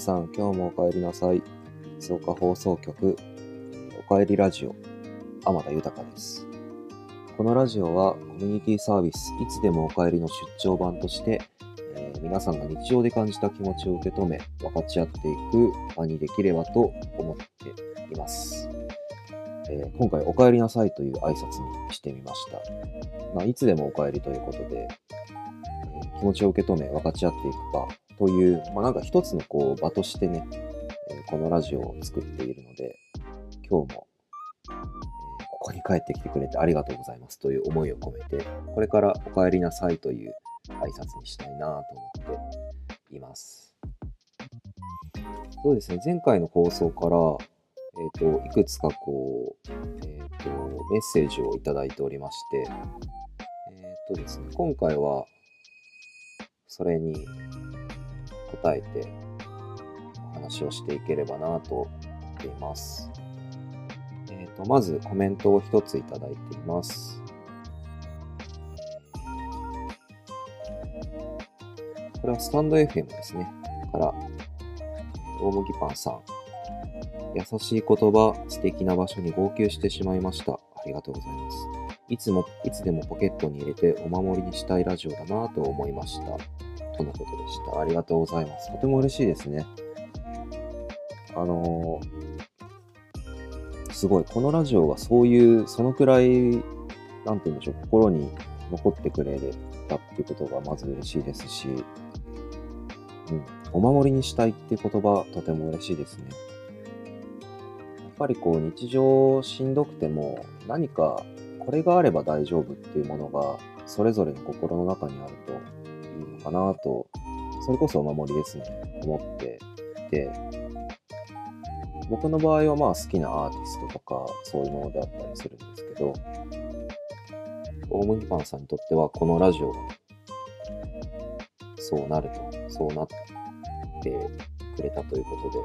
さん、今日もお帰りなさい。静岡放送局、おかえりラジオ、天田豊です。このラジオはコミュニティサービス、いつでもお帰りの出張版として、えー皆さんが日常で感じた気持ちを受け止め、分かち合っていく場にできればと思っています。えー今回、お帰りなさいという挨拶にしてみました。まあ、いつでもお帰りということで、えー気持ちを受け止め、分かち合っていく場という、まあ、なんか一つのこう場としてね、えこのラジオを作っているので、今日も、えここに帰ってきてくれてありがとうございますという思いを込めて、これからお帰りなさいという挨拶にしたいなと思っています。そうですね、前回の放送から、えっ、と、いくつかこう、えっ、と、メッセージをいただいておりまして、えっ、とですね、今回は、それに答えてお話をしていければなと思っています。えっ、と、まずコメントを一ついただいています。これはスタンド FM ですね。から、大麦パンさん。優しい言葉、素敵な場所に号泣してしまいました。ありがとうございます。いつも、いつでもポケットに入れてお守りにしたいラジオだなと思いました。とのことでした。ありがとうございます。とても嬉しいですね。あのーすごい、このラジオがそういう、そのくらい、なんて言うんでしょう、心に残ってくれたっていうことがまず嬉しいですし、うん、お守りにしたいっていう言葉、とても嬉しいですね。やっぱりこう、日常しんどくても、何か、これがあれば大丈夫っていうものが、それぞれの心の中にあるとかなと、それこそお守りですね、思っていて、僕の場合はまあ好きなアーティストとかそういうものであったりするんですけど、大麦パンさんにとってはこのラジオがそうなると、そうなってくれたということで、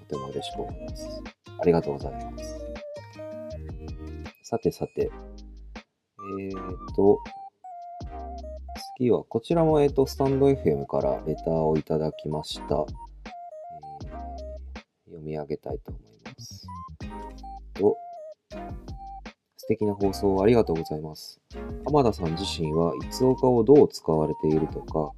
とても嬉しく思います。ありがとうございます。さてさて、えーと、次はこちらもえーと、スタンド FM からレターをいただきました。えー読み上げたいと思います。と、素敵な放送ありがとうございます。浜田さん自身はいつおかをどう使われているとか、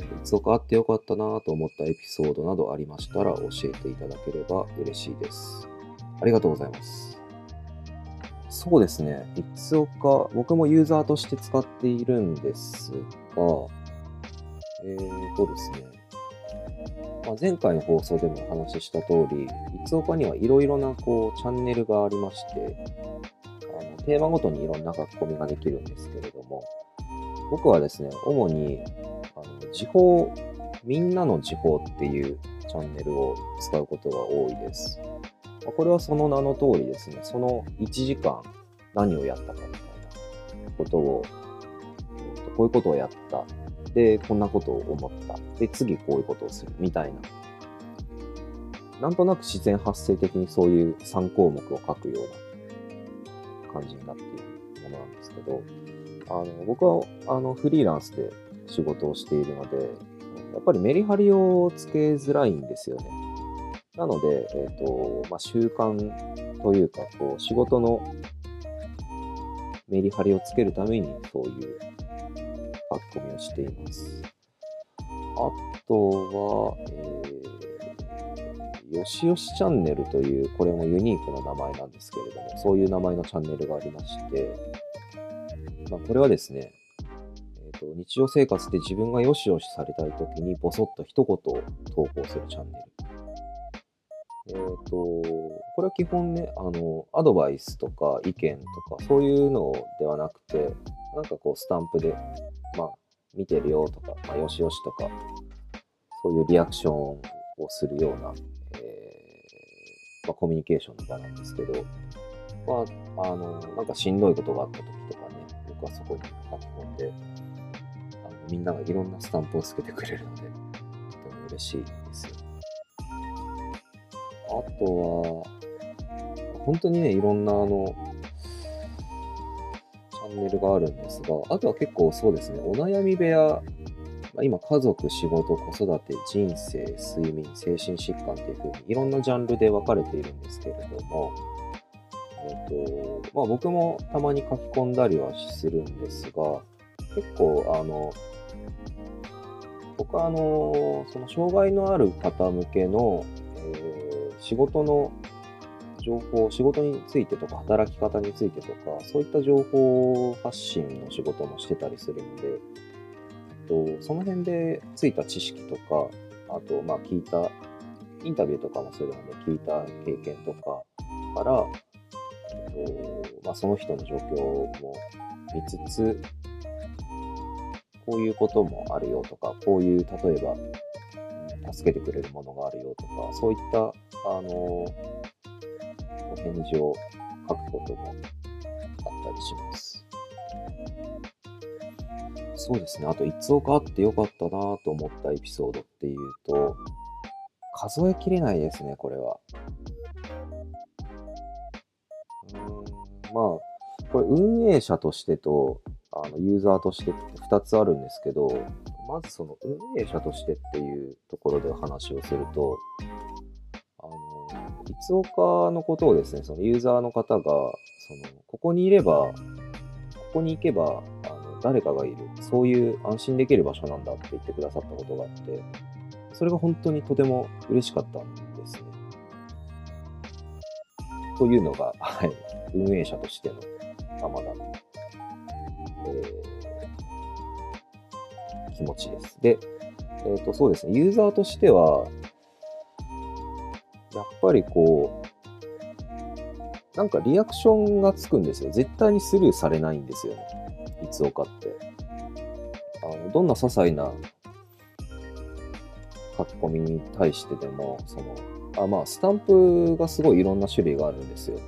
えーいつおかあってよかったなと思ったエピソードなどありましたら教えていただければ嬉しいです。ありがとうございます。そうですね。いつおか、僕もユーザーとして使っているんですが、えーとですね、まあ、前回の放送でもお話しした通り、いつおかにはいろいろなこうチャンネルがありまして、あのテーマごとにいろんな書き込みができるんですけれども、僕はですね、主にあの時報、みんなの時報っていうチャンネルを使うことが多いです。これはその名の通りですね、その1時間何をやったかみたいなことを、えーとこういうことをやった。で、こんなことを思った。で、次こういうことをする。みたいな。なんとなく自然発生的にそういう3項目を書くような感じになっているものなんですけど、あの僕はあのフリーランスで仕事をしているので、やっぱりメリハリをつけづらいんですよね。なので、えっ、と、まあ、習慣というか、こう、仕事のメリハリをつけるために、そういう書き込みをしています。あとは、えー、よしよしチャンネルという、これもユニークな名前なんですけれども、そういう名前のチャンネルがありまして、まあ、これはですね、えーと、日常生活で自分がよしよしされたいときに、ぼそっと一言を投稿するチャンネル。えっ、と、これは基本ね、あの、アドバイスとか意見とか、そういうのではなくて、なんかこう、スタンプで、まあ、見てるよとか、まあ、よしよしとか、そういうリアクションをするような、えーまあ、コミュニケーションの場なんですけど、まあ、あの、なんかしんどいことがあった時とかね、僕はそこに書き込んで、あのみんながいろんなスタンプをつけてくれるので、とても嬉しいですよ。ああとは、本当にね、いろんなあの、チャンネルがあるんですが、あとは結構そうですね、お悩み部屋まあ、今、家族、仕事、子育て、人生、睡眠、精神疾患っていうふうにいろんなジャンルで分かれているんですけれども、えーとまあ、僕もたまに書き込んだりはするんですが、結構、あの、僕はあの、その障害のある方向けの、仕事の情報、仕事についてとか、働き方についてとか、そういった情報発信の仕事もしてたりするので、とその辺でついた知識とか、あと、まあ、聞いた、インタビューとかもするので、聞いた経験とかから、とまあ、その人の状況も見つつ、こういうこともあるよとか、こういう、例えば、助けてくれるものがあるよとか、そういった、あの、お返事を書くこともあったりします。そうですね。あと、いつおかあってよかったなと思ったエピソードっていうと、数えきれないですね、これは。うん、まあ、これ運営者としてと、あのユーザーとしてって2つあるんですけど、まずその運営者としてっていうところで話をすると、あの、いつおかのことをですね、そのユーザーの方が、その、ここにいれば、ここに行けば、あの誰かがいる、そういう安心できる場所なんだって言ってくださったことがあって、それが本当にとても嬉しかったんですね。というのが、はい、運営者としての浜田のえー、気持ちです。で、えっ、ー、と、そうですね、ユーザーとしては、やっぱりこう、なんかリアクションがつくんですよ。絶対にスルーされないんですよね。いつおかって。あのどんな些細な書き込みに対してでも、その、あまあ、スタンプがすごいいろんな種類があるんですよ。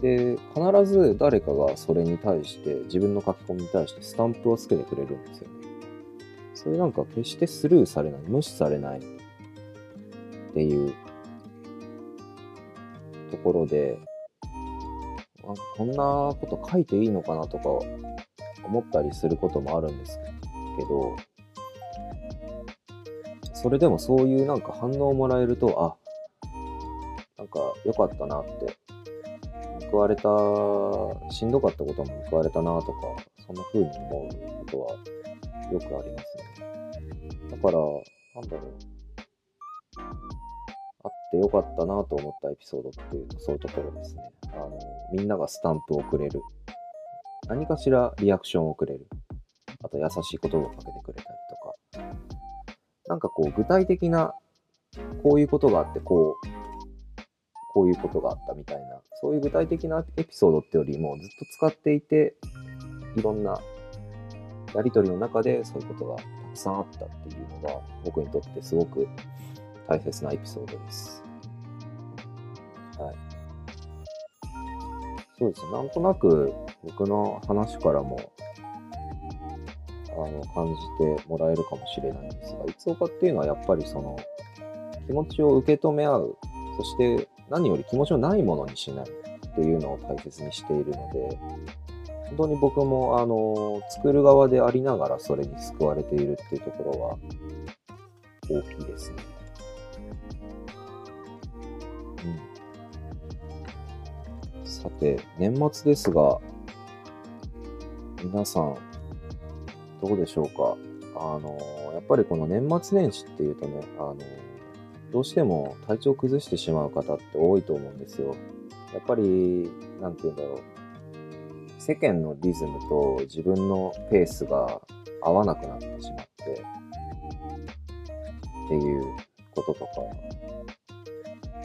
で、必ず誰かがそれに対して、自分の書き込みに対してスタンプをつけてくれるんですよね。それなんか決してスルーされない、無視されないっていうところで、なんかこんなこと書いていいのかなとか思ったりすることもあるんですけど、それでもそういうなんか反応をもらえると、あ、なんか良かったなって報われた、しんどかったことも報われたなとか、そんな風に思うことはよくありますね。だから、なんだろう。あってよかったなと思ったエピソードっていうとそういうところですね。あの、みんながスタンプをくれる。何かしらリアクションをくれる。あと優しい言葉をかけてくれたりとか。なんかこう具体的なこういうことがあってこうこういうことがあったみたいな、そういう具体的なエピソードってよりもずっと使っていて、いろんなやりとりの中でそういうことがたくさんあったっていうのが僕にとってすごく大切なエピソードです。はい。そうですね。なんとなく僕の話からもあの感じてもらえるかもしれないんですが、いつおかっていうのはやっぱりその気持ちを受け止め合う、そして何より気持ちのないものにしないっていうのを大切にしているので、本当に僕も、あの、作る側でありながらそれに救われているっていうところは大きいですね。うん。さて、年末ですが、皆さん、どうでしょうか？あの、やっぱりこの年末年始っていうとね、あの、どうしても体調崩してしまう方って多いと思うんですよ。やっぱり、なんて言うんだろう。世間のリズムと自分のペースが合わなくなってしまって、っていうこととか、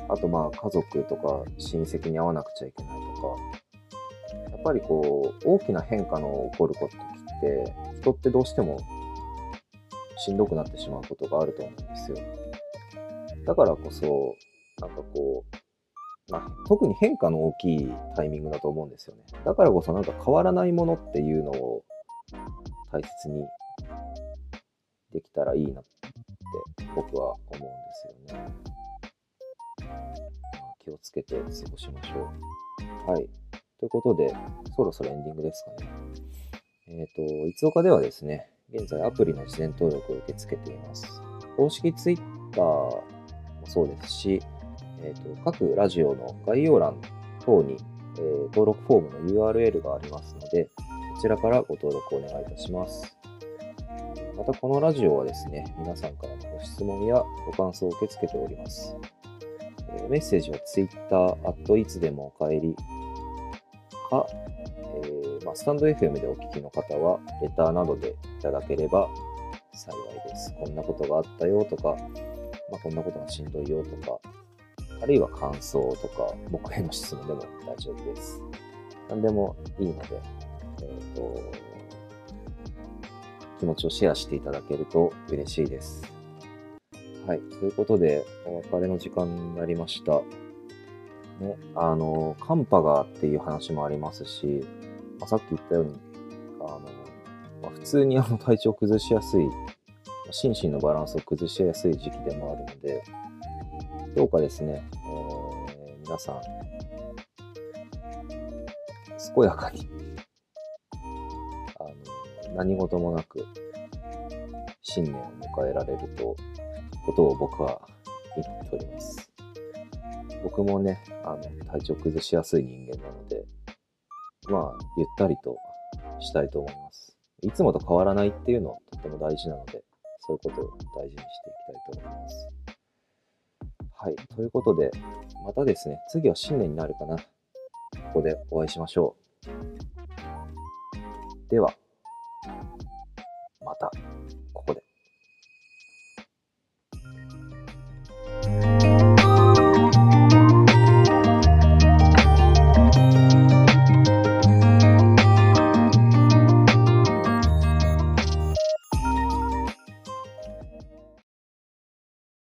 あとまあ家族とか親戚に会わなくちゃいけないとか、やっぱりこう、大きな変化の起こることって、人ってどうしてもしんどくなってしまうことがあると思うんですよ。だからこそ、なんかこう、まあ、特に変化の大きいタイミングだと思うんですよね。だからこそなんか変わらないものっていうのを大切にできたらいいなって僕は思うんですよね。気をつけて過ごしましょう。はい。ということで、そろそろエンディングですかね。えっ、と、いつおかではですね、現在アプリの事前登録を受け付けています。公式ツイッターもそうですし、えーと、各ラジオの概要欄等に、えー、登録フォームの URL がありますので、こちらからご登録お願いいたします。またこのラジオはですね、皆さんからのご質問やご感想を受け付けております。えーメッセージは Twitter、いつでもお帰りか、えーまあ、スタンド FM でお聞きの方は、レターなどでいただければ幸いです。こんなことがあったよとか、まあ、こんなことがしんどいよとか、あるいは感想とか、僕への質問でも大丈夫です。何でもいいので、えっ、と、気持ちをシェアしていただけると嬉しいです。はい。ということで、お別れの時間になりました。ね、あの、寒波がっていう話もありますし、まあ、さっき言ったように、あの、まあ、普通にあの体調崩しやすい、心身のバランスを崩しやすい時期でもあるので、どうかですね、えー皆さん、健やかに、あの、何事もなく、新年を迎えられると、ことを僕は祈っております。僕もね、あの、体調崩しやすい人間なので、まあ、ゆったりとしたいと思います。いつもと変わらないっていうのはとっても大事なので、そういうことを大事にしていきたいと思います。はい。ということで、またですね、次は新年になるかな。ここでお会いしましょう。では、また、ここで。